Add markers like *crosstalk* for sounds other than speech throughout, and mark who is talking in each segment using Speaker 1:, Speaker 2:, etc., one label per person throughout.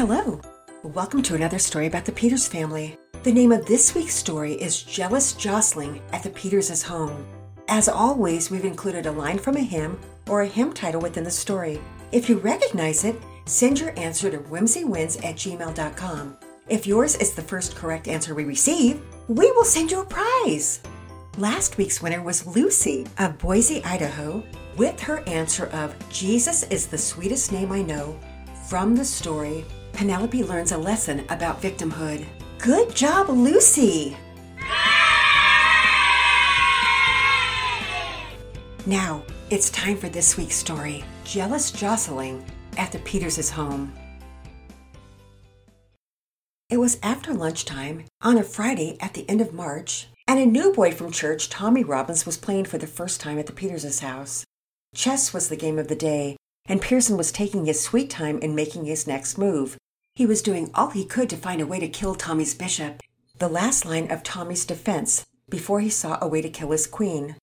Speaker 1: Hello. Welcome to another story about the Peters family. The name of this week's story is Jealous Jostling at the Peters' Home. As always, we've included a line from a hymn or a hymn title within the story. If you recognize it, send your answer to whimsywins at gmail.com. If yours is the first correct answer we receive, we will send you a prize. Last week's winner was Lucy of Boise, Idaho, with her answer of Jesus is the sweetest name I know from the story Penelope learns a lesson about victimhood. Good job, Lucy! Now, it's time for this week's story Jealous Jostling at the Peters' home. It was after lunchtime on a Friday at the end of March, and a new boy from church, Tommy Robbins, was playing for the first time at the Peters' house. Chess was the game of the day, and Pearson was taking his sweet time in making his next move. He was doing all he could to find a way to kill Tommy's bishop, the last line of Tommy's defense before he saw a way to kill his queen.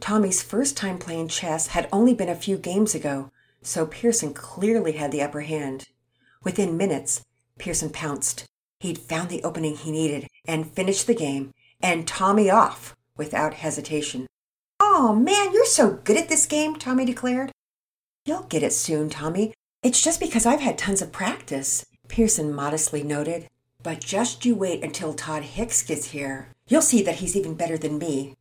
Speaker 1: Tommy's first time playing chess had only been a few games ago, so Pearson clearly had the upper hand. Within minutes, Pearson pounced. He'd found the opening he needed and finished the game, and Tommy off without hesitation. Oh man, you're so good at this game, Tommy declared. You'll get it soon, Tommy. It's just because I've had tons of practice, Pearson modestly noted. But just you wait until Todd Hicks gets here. You'll see that he's even better than me.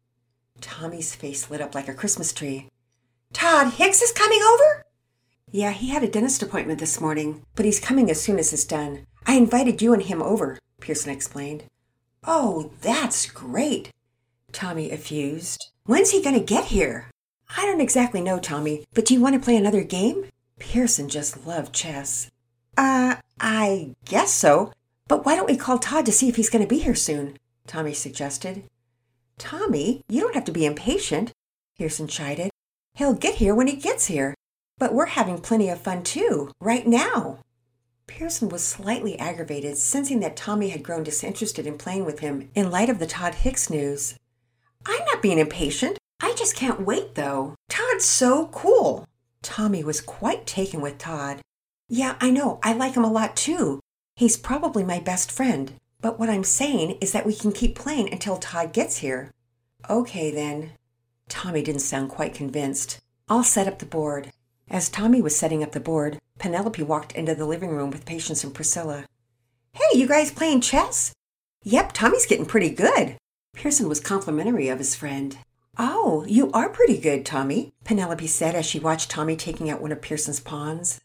Speaker 1: Tommy's face lit up like a Christmas tree. Todd Hicks is coming over? Yeah, he had a dentist appointment this morning, but he's coming as soon as it's done. I invited you and him over, Pearson explained. Oh, that's great, Tommy effused. When's he going to get here? I don't exactly know, Tommy, but do you want to play another game? Pearson just loved chess. Uh, I guess so. But why don't we call Todd to see if he's going to be here soon? Tommy suggested. Tommy, you don't have to be impatient, Pearson chided. He'll get here when he gets here. But we're having plenty of fun too, right now. Pearson was slightly aggravated, sensing that Tommy had grown disinterested in playing with him in light of the Todd Hicks news. I'm not being impatient. I just can't wait, though. Todd's so cool. Tommy was quite taken with Todd. Yeah, I know. I like him a lot, too. He's probably my best friend. But what I'm saying is that we can keep playing until Todd gets here. Okay, then. Tommy didn't sound quite convinced. I'll set up the board. As Tommy was setting up the board, Penelope walked into the living room with Patience and Priscilla. Hey, you guys playing chess? Yep, Tommy's getting pretty good. Pearson was complimentary of his friend. Oh, you are pretty good, Tommy, Penelope said as she watched Tommy taking out one of Pearson's pawns.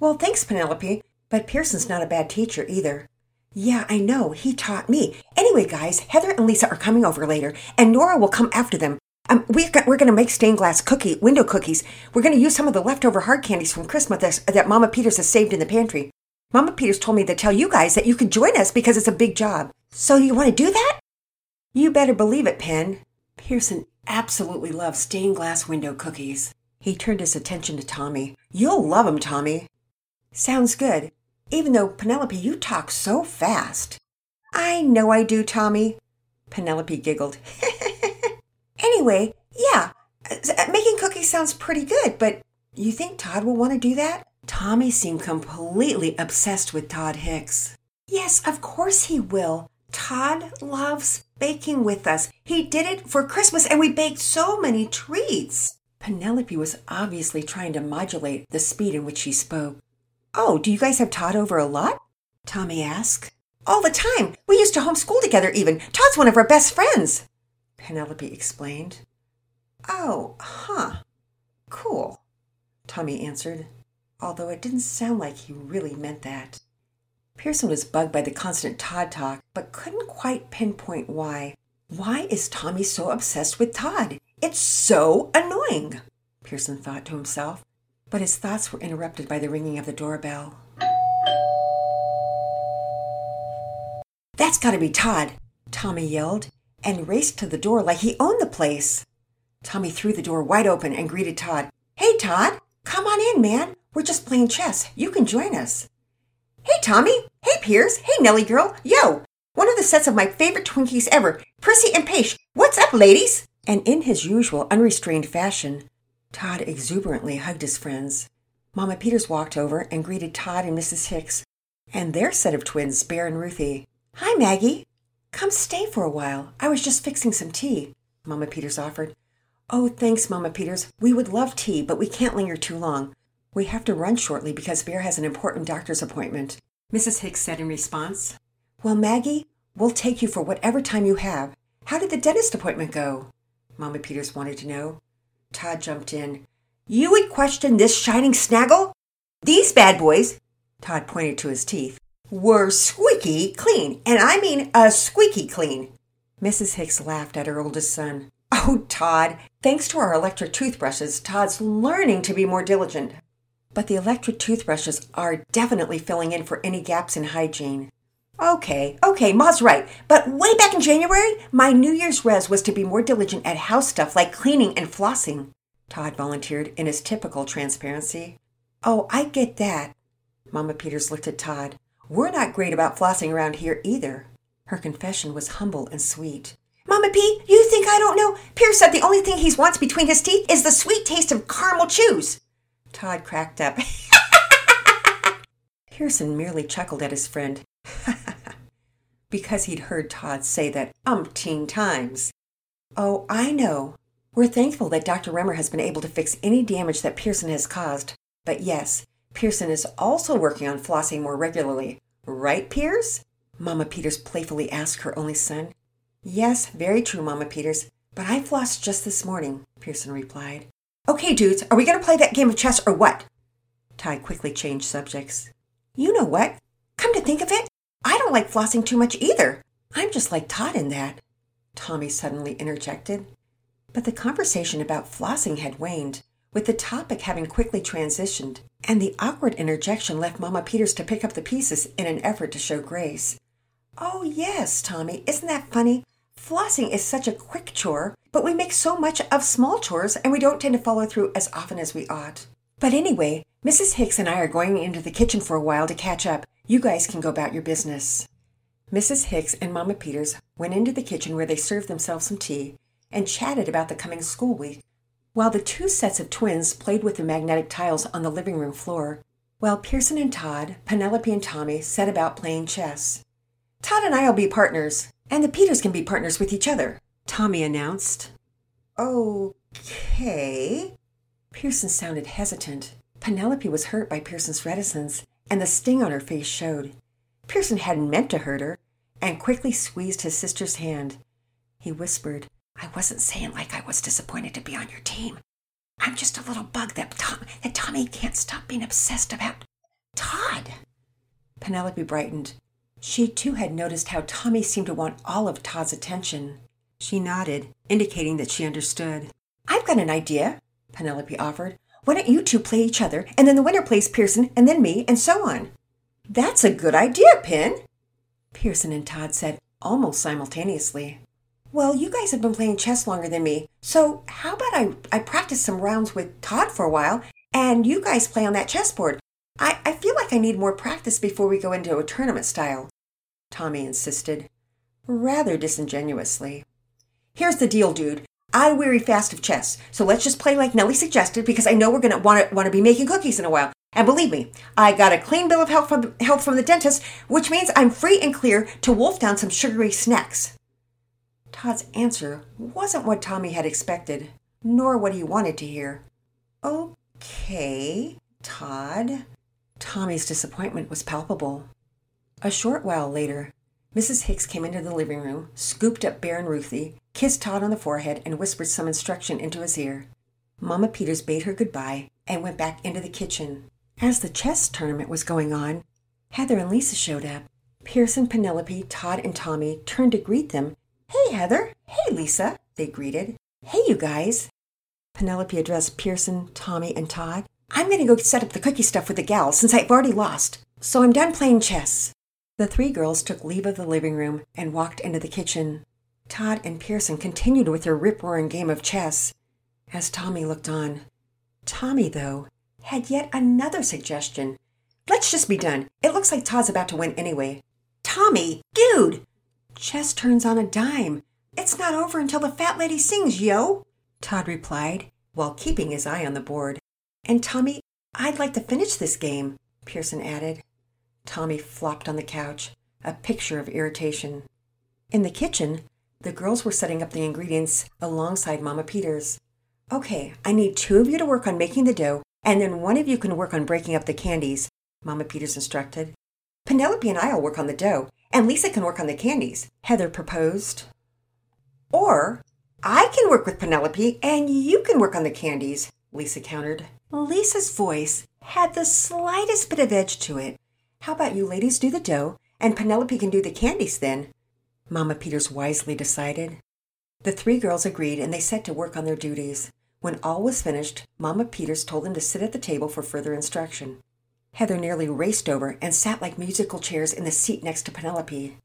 Speaker 1: Well, thanks, Penelope, but Pearson's not a bad teacher either. Yeah, I know. He taught me. Anyway, guys, Heather and Lisa are coming over later, and Nora will come after them. Um, we've got, we're going to make stained glass cookie window cookies. We're going to use some of the leftover hard candies from Christmas that, that Mama Peters has saved in the pantry. Mama Peters told me to tell you guys that you could join us because it's a big job. So you want to do that? You better believe it, Pen. Pearson absolutely loves stained glass window cookies. He turned his attention to Tommy. You'll love 'em, Tommy. Sounds good. Even though, Penelope, you talk so fast. I know I do, Tommy. Penelope giggled. *laughs* anyway, yeah, uh, making cookies sounds pretty good, but you think Todd will want to do that? Tommy seemed completely obsessed with Todd Hicks. Yes, of course he will. Todd loves baking with us. He did it for Christmas and we baked so many treats. Penelope was obviously trying to modulate the speed in which she spoke. Oh, do you guys have Todd over a lot? Tommy asked. All the time. We used to homeschool together even. Todd's one of our best friends. Penelope explained. Oh, huh. Cool. Tommy answered, although it didn't sound like he really meant that. Pearson was bugged by the constant Todd talk, but couldn't quite pinpoint why. Why is Tommy so obsessed with Todd? It's so annoying, Pearson thought to himself but his thoughts were interrupted by the ringing of the doorbell. That's got to be Todd, Tommy yelled, and raced to the door like he owned the place. Tommy threw the door wide open and greeted Todd. Hey, Todd, come on in, man. We're just playing chess. You can join us. Hey, Tommy. Hey, Piers. Hey, Nellie girl. Yo, one of the sets of my favorite Twinkies ever, Prissy and Paige. What's up, ladies? And in his usual unrestrained fashion, Todd exuberantly hugged his friends. Mama Peters walked over and greeted Todd and Mrs. Hicks. and their set of twins, Bear and Ruthie. Hi, Maggie. Come stay for a while. I was just fixing some tea, Mama Peters offered. Oh, thanks, Mama Peters. We would love tea, but we can't linger too long. We have to run shortly because Bear has an important doctor's appointment. Mrs. Hicks said in response. Well, Maggie, we'll take you for whatever time you have. How did the dentist appointment go? Mama Peters wanted to know. Todd jumped in. You would question this shining snaggle? These bad boys, Todd pointed to his teeth, were squeaky clean, and I mean a squeaky clean. Mrs. Hicks laughed at her oldest son. Oh, Todd, thanks to our electric toothbrushes, Todd's learning to be more diligent. But the electric toothbrushes are definitely filling in for any gaps in hygiene. Okay, okay, Ma's right. But way back in January, my New Year's res was to be more diligent at house stuff like cleaning and flossing. Todd volunteered in his typical transparency. Oh, I get that. Mama Peters looked at Todd. We're not great about flossing around here either. Her confession was humble and sweet. Mama P, you think I don't know? Pierce said the only thing he wants between his teeth is the sweet taste of caramel chews. Todd cracked up. *laughs* Pearson merely chuckled at his friend. *laughs* because he'd heard Todd say that umpteen times. Oh, I know. We're thankful that Dr. Remmer has been able to fix any damage that Pearson has caused. But yes, Pearson is also working on flossing more regularly. Right, Pierce? Mama Peters playfully asked her only son. Yes, very true, Mama Peters. But I flossed just this morning, Pearson replied. Okay, dudes, are we going to play that game of chess or what? Ty quickly changed subjects. You know what? Come to think of it, I don't like flossing too much either. I'm just like Todd in that. Tommy suddenly interjected. But the conversation about flossing had waned, with the topic having quickly transitioned, and the awkward interjection left Mama Peters to pick up the pieces in an effort to show grace. Oh, yes, Tommy, isn't that funny? Flossing is such a quick chore, but we make so much of small chores and we don't tend to follow through as often as we ought. But anyway, Mrs. Hicks and I are going into the kitchen for a while to catch up. You guys can go about your business. Mrs. Hicks and Mama Peters went into the kitchen where they served themselves some tea and chatted about the coming school week, while the two sets of twins played with the magnetic tiles on the living room floor, while Pearson and Todd, Penelope and Tommy set about playing chess. Todd and I'll be partners, and the Peters can be partners with each other, Tommy announced. Okay. Pearson sounded hesitant. Penelope was hurt by Pearson's reticence, and the sting on her face showed. Pearson hadn't meant to hurt her, and quickly squeezed his sister's hand. He whispered, I wasn't saying like I was disappointed to be on your team. I'm just a little bug that, Tom, that Tommy can't stop being obsessed about Todd. Penelope brightened. She too had noticed how Tommy seemed to want all of Todd's attention. She nodded, indicating that she understood. I've got an idea, Penelope offered. Why don't you two play each other, and then the winner plays Pearson, and then me, and so on? That's a good idea, Pin, Pearson and Todd said almost simultaneously. Well, you guys have been playing chess longer than me, so how about I, I practice some rounds with Todd for a while, and you guys play on that chessboard? I, I feel like I need more practice before we go into a tournament style, Tommy insisted, rather disingenuously. Here's the deal, dude. I weary fast of chess, so let's just play like Nellie suggested because I know we're gonna want to want to be making cookies in a while. And believe me, I got a clean bill of health from health from the dentist, which means I'm free and clear to wolf down some sugary snacks. Todd's answer wasn't what Tommy had expected, nor what he wanted to hear. Okay, Todd. Tommy's disappointment was palpable. A short while later, Mrs. Hicks came into the living room, scooped up Bear and Ruthie, kissed Todd on the forehead, and whispered some instruction into his ear. Mama Peters bade her goodbye and went back into the kitchen. As the chess tournament was going on, Heather and Lisa showed up. Pearson, Penelope, Todd, and Tommy turned to greet them. Hey, Heather. Hey, Lisa, they greeted. Hey, you guys. Penelope addressed Pearson, Tommy, and Todd. I'm going to go set up the cookie stuff with the gals since I've already lost, so I'm done playing chess. The three girls took leave of the living room and walked into the kitchen. Todd and Pearson continued with their rip roaring game of chess as Tommy looked on. Tommy, though, had yet another suggestion. Let's just be done. It looks like Todd's about to win anyway. Tommy, dude! Chess turns on a dime. It's not over until the fat lady sings, yo! Todd replied, while keeping his eye on the board. And Tommy, I'd like to finish this game, Pearson added. Tommy flopped on the couch, a picture of irritation. In the kitchen, the girls were setting up the ingredients alongside Mama Peters. Okay, I need two of you to work on making the dough, and then one of you can work on breaking up the candies, Mama Peters instructed. Penelope and I'll work on the dough, and Lisa can work on the candies, Heather proposed. Or I can work with Penelope, and you can work on the candies, Lisa countered. Lisa's voice had the slightest bit of edge to it. How about you ladies do the dough, and Penelope can do the candies then? Mama Peters wisely decided. The three girls agreed and they set to work on their duties. When all was finished, Mama Peters told them to sit at the table for further instruction. Heather nearly raced over and sat like musical chairs in the seat next to Penelope.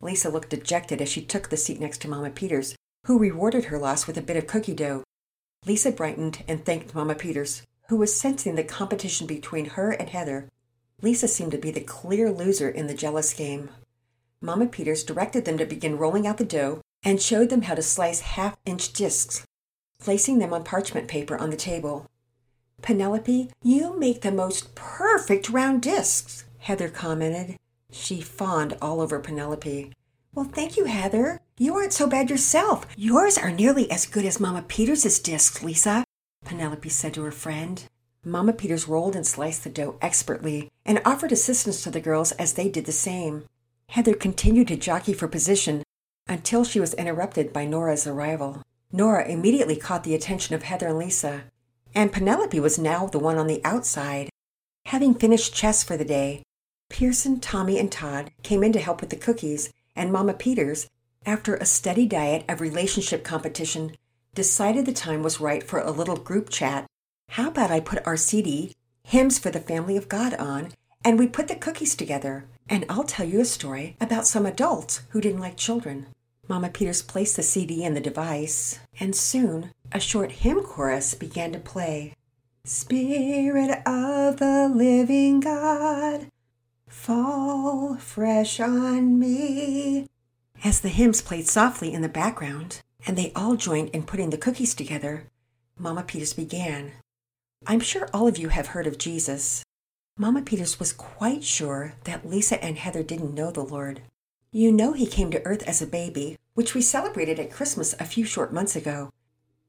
Speaker 1: Lisa looked dejected as she took the seat next to Mama Peters, who rewarded her loss with a bit of cookie dough. Lisa brightened and thanked Mama Peters, who was sensing the competition between her and Heather. Lisa seemed to be the clear loser in the jealous game. Mama Peters directed them to begin rolling out the dough and showed them how to slice half inch discs, placing them on parchment paper on the table. Penelope, you make the most perfect round discs, Heather commented. She fawned all over Penelope. Well, thank you, Heather. You aren't so bad yourself. Yours are nearly as good as Mama Peters's discs, Lisa, Penelope said to her friend. Mama Peters rolled and sliced the dough expertly and offered assistance to the girls as they did the same. Heather continued to jockey for position until she was interrupted by Nora's arrival. Nora immediately caught the attention of Heather and Lisa, and Penelope was now the one on the outside. Having finished chess for the day, Pearson, Tommy, and Todd came in to help with the cookies, and Mama Peters, after a steady diet of relationship competition, decided the time was right for a little group chat. How about I put our CD, Hymns for the Family of God, on, and we put the cookies together? and I'll tell you a story about some adults who didn't like children. Mama Peters placed the CD in the device, and soon a short hymn chorus began to play. Spirit of the living God, fall fresh on me. As the hymns played softly in the background, and they all joined in putting the cookies together, Mama Peters began. I'm sure all of you have heard of Jesus. Mama Peters was quite sure that Lisa and Heather didn't know the Lord. You know he came to earth as a baby, which we celebrated at Christmas a few short months ago.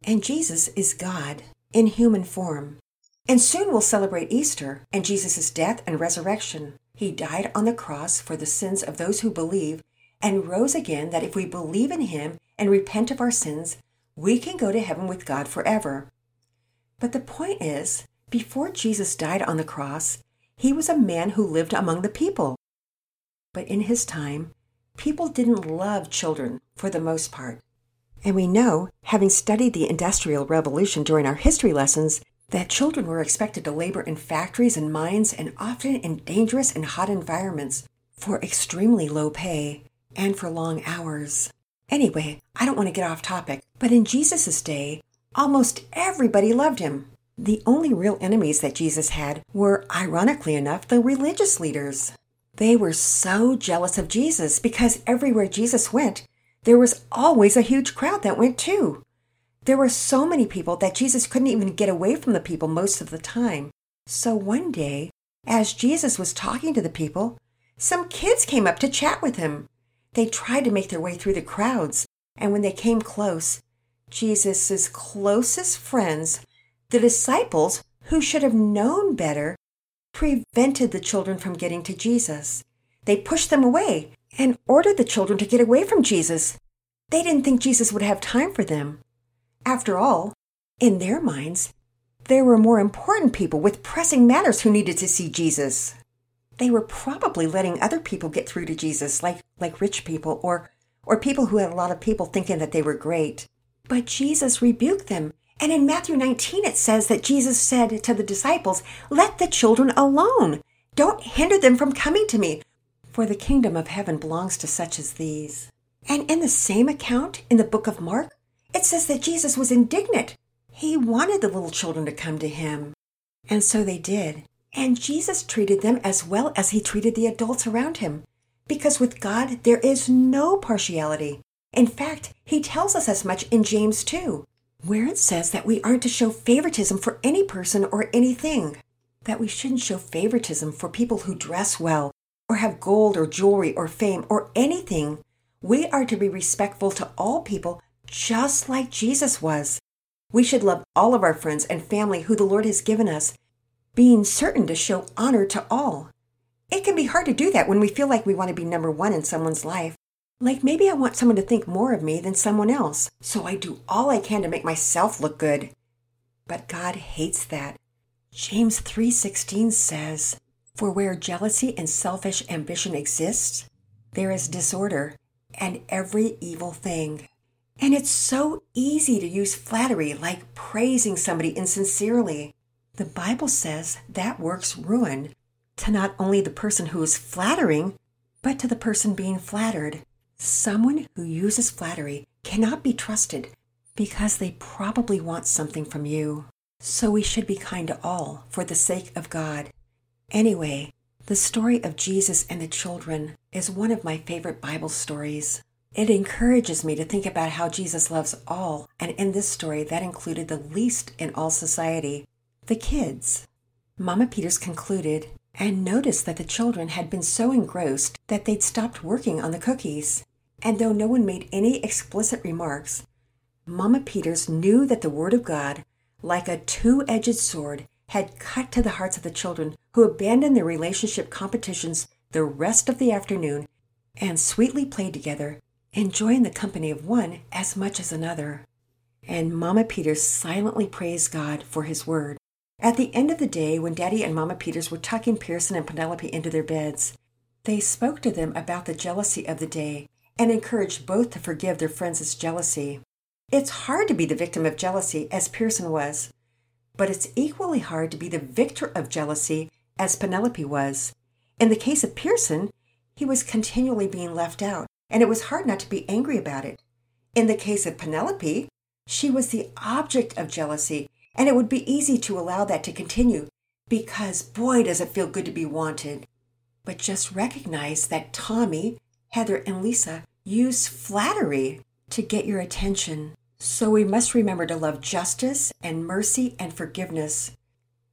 Speaker 1: And Jesus is God in human form. And soon we'll celebrate Easter and Jesus' death and resurrection. He died on the cross for the sins of those who believe and rose again that if we believe in him and repent of our sins, we can go to heaven with God forever. But the point is, before Jesus died on the cross, he was a man who lived among the people. But in his time, people didn't love children for the most part. And we know, having studied the Industrial Revolution during our history lessons, that children were expected to labor in factories and mines and often in dangerous and hot environments for extremely low pay and for long hours. Anyway, I don't want to get off topic, but in Jesus' day, almost everybody loved him. The only real enemies that Jesus had were, ironically enough, the religious leaders. They were so jealous of Jesus because everywhere Jesus went, there was always a huge crowd that went too. There were so many people that Jesus couldn't even get away from the people most of the time. So one day, as Jesus was talking to the people, some kids came up to chat with him. They tried to make their way through the crowds, and when they came close, Jesus' closest friends the disciples, who should have known better, prevented the children from getting to Jesus. They pushed them away and ordered the children to get away from Jesus. They didn't think Jesus would have time for them. After all, in their minds, there were more important people with pressing matters who needed to see Jesus. They were probably letting other people get through to Jesus, like, like rich people or, or people who had a lot of people thinking that they were great. But Jesus rebuked them and in Matthew 19, it says that Jesus said to the disciples, Let the children alone. Don't hinder them from coming to me, for the kingdom of heaven belongs to such as these. And in the same account in the book of Mark, it says that Jesus was indignant. He wanted the little children to come to him. And so they did. And Jesus treated them as well as he treated the adults around him. Because with God, there is no partiality. In fact, he tells us as much in James 2 where it says that we aren't to show favoritism for any person or anything. that we shouldn't show favoritism for people who dress well or have gold or jewelry or fame or anything. We are to be respectful to all people just like Jesus was. We should love all of our friends and family who the Lord has given us, being certain to show honor to all. It can be hard to do that when we feel like we want to be number one in someone's life. Like maybe I want someone to think more of me than someone else, so I do all I can to make myself look good. But God hates that. James 3:16 says, "For where jealousy and selfish ambition exists, there is disorder and every evil thing." And it's so easy to use flattery like praising somebody insincerely. The Bible says that works ruin to not only the person who is flattering, but to the person being flattered. Someone who uses flattery cannot be trusted because they probably want something from you. So we should be kind to all for the sake of God. Anyway, the story of Jesus and the children is one of my favorite Bible stories. It encourages me to think about how Jesus loves all, and in this story, that included the least in all society the kids. Mama Peters concluded and noticed that the children had been so engrossed that they'd stopped working on the cookies. And though no one made any explicit remarks, Mama Peters knew that the Word of God, like a two edged sword, had cut to the hearts of the children who abandoned their relationship competitions the rest of the afternoon and sweetly played together, enjoying the company of one as much as another. And Mama Peters silently praised God for His Word. At the end of the day, when Daddy and Mama Peters were tucking Pearson and Penelope into their beds, they spoke to them about the jealousy of the day and encouraged both to forgive their friends' jealousy. It's hard to be the victim of jealousy, as Pearson was, but it's equally hard to be the victor of jealousy, as Penelope was. In the case of Pearson, he was continually being left out, and it was hard not to be angry about it. In the case of Penelope, she was the object of jealousy, and it would be easy to allow that to continue because boy, does it feel good to be wanted. But just recognize that Tommy, Heather, and Lisa use flattery to get your attention. So we must remember to love justice and mercy and forgiveness.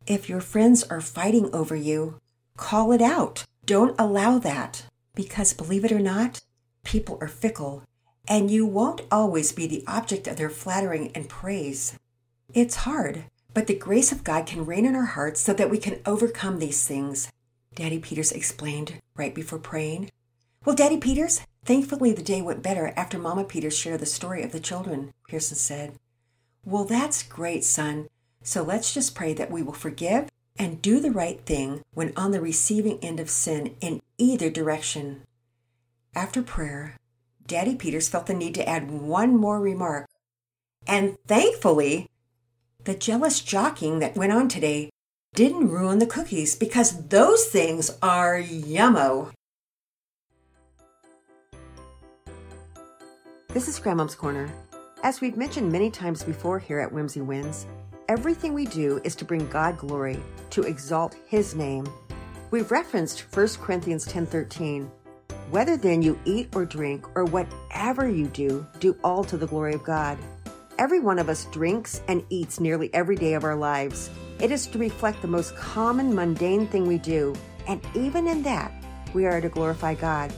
Speaker 1: If your friends are fighting over you, call it out. Don't allow that. Because believe it or not, people are fickle, and you won't always be the object of their flattering and praise. It's hard, but the grace of God can reign in our hearts so that we can overcome these things. Daddy Peters explained right before praying. Well, Daddy Peters, thankfully the day went better after Mama Peters shared the story of the children, Pearson said. Well, that's great, son. So let's just pray that we will forgive and do the right thing when on the receiving end of sin in either direction. After prayer, Daddy Peters felt the need to add one more remark. And thankfully, the jealous jockeying that went on today didn't ruin the cookies because those things are yummo. This is Grandmom's Corner. As we've mentioned many times before here at Whimsy Wins, everything we do is to bring God glory, to exalt His name. We've referenced 1 Corinthians 10:13. Whether then you eat or drink or whatever you do, do all to the glory of God. Every one of us drinks and eats nearly every day of our lives. It is to reflect the most common, mundane thing we do, and even in that, we are to glorify God.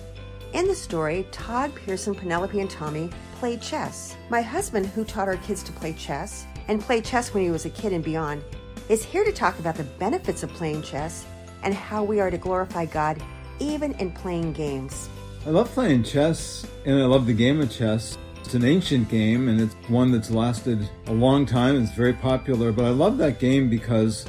Speaker 1: In the story, Todd, Pearson, Penelope, and Tommy played chess. My husband, who taught our kids to play chess and played chess when he was a kid and beyond, is here to talk about the benefits of playing chess and how we are to glorify God even in playing games.
Speaker 2: I love playing chess and I love the game of chess. It's an ancient game and it's one that's lasted a long time. It's very popular, but I love that game because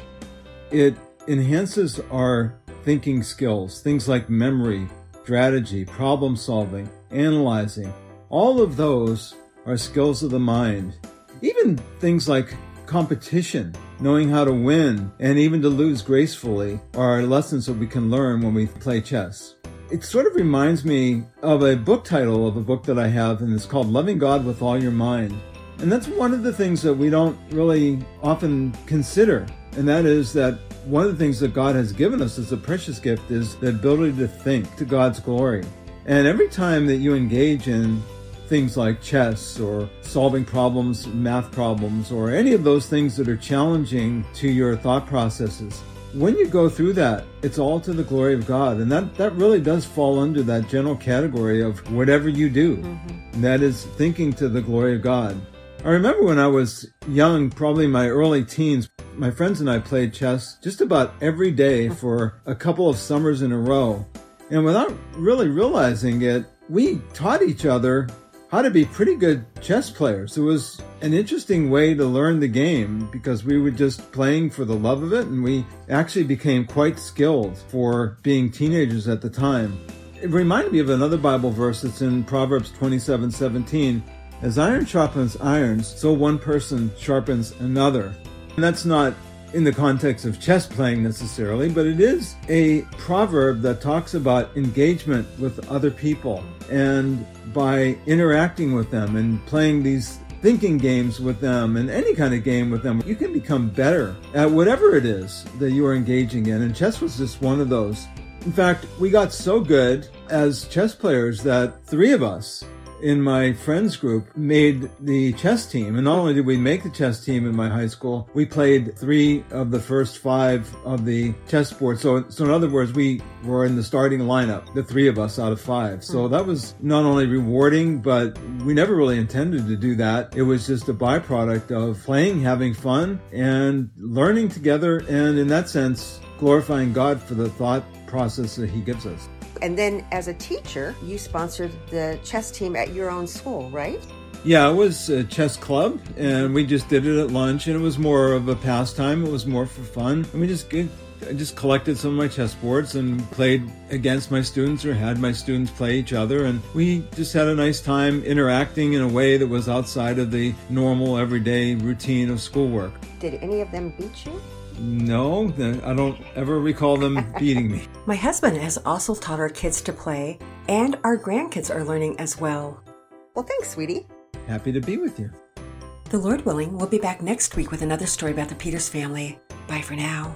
Speaker 2: it enhances our thinking skills, things like memory, strategy, problem solving, analyzing. All of those are skills of the mind. Even things like competition, knowing how to win, and even to lose gracefully are lessons that we can learn when we play chess it sort of reminds me of a book title of a book that I have, and it's called Loving God with All Your Mind. And that's one of the things that we don't really often consider. And that is that one of the things that God has given us as a precious gift is the ability to think to God's glory. And every time that you engage in things like chess or solving problems, math problems, or any of those things that are challenging to your thought processes, when you go through that, it's all to the glory of God. And that, that really does fall under that general category of whatever you do. Mm-hmm. That is thinking to the glory of God. I remember when I was young, probably my early teens, my friends and I played chess just about every day for a couple of summers in a row. And without really realizing it, we taught each other how to be pretty good chess players. It was an interesting way to learn the game because we were just playing for the love of it and we actually became quite skilled for being teenagers at the time. It reminded me of another Bible verse that's in Proverbs 27 17. As iron sharpens irons, so one person sharpens another. And that's not in the context of chess playing necessarily, but it is a proverb that talks about engagement with other people. And by interacting with them and playing these thinking games with them and any kind of game with them, you can become better at whatever it is that you are engaging in. And chess was just one of those. In fact, we got so good as chess players that three of us in my friends group made the chess team. And not only did we make the chess team in my high school, we played three of the first five of the chess board. So, so in other words, we were in the starting lineup, the three of us out of five. So that was not only rewarding, but we never really intended to do that. It was just a byproduct of playing, having fun, and learning together. And in that sense, glorifying God for the thought process that He gives us.
Speaker 1: And then as a teacher, you sponsored the chess team at your own school, right?
Speaker 2: Yeah, it was a chess club, and we just did it at lunch, and it was more of a pastime. It was more for fun, and we just I just collected some of my chess boards and played against my students or had my students play each other, and we just had a nice time interacting in a way that was outside of the normal, everyday routine of schoolwork.
Speaker 1: Did any of them beat you?
Speaker 2: No, I don't ever recall them *laughs* beating me.
Speaker 1: My husband has also taught our kids to play, and our grandkids are learning as well. Well, thanks, sweetie.
Speaker 2: Happy to be with you.
Speaker 1: The Lord willing, we'll be back next week with another story about the Peters family. Bye for now.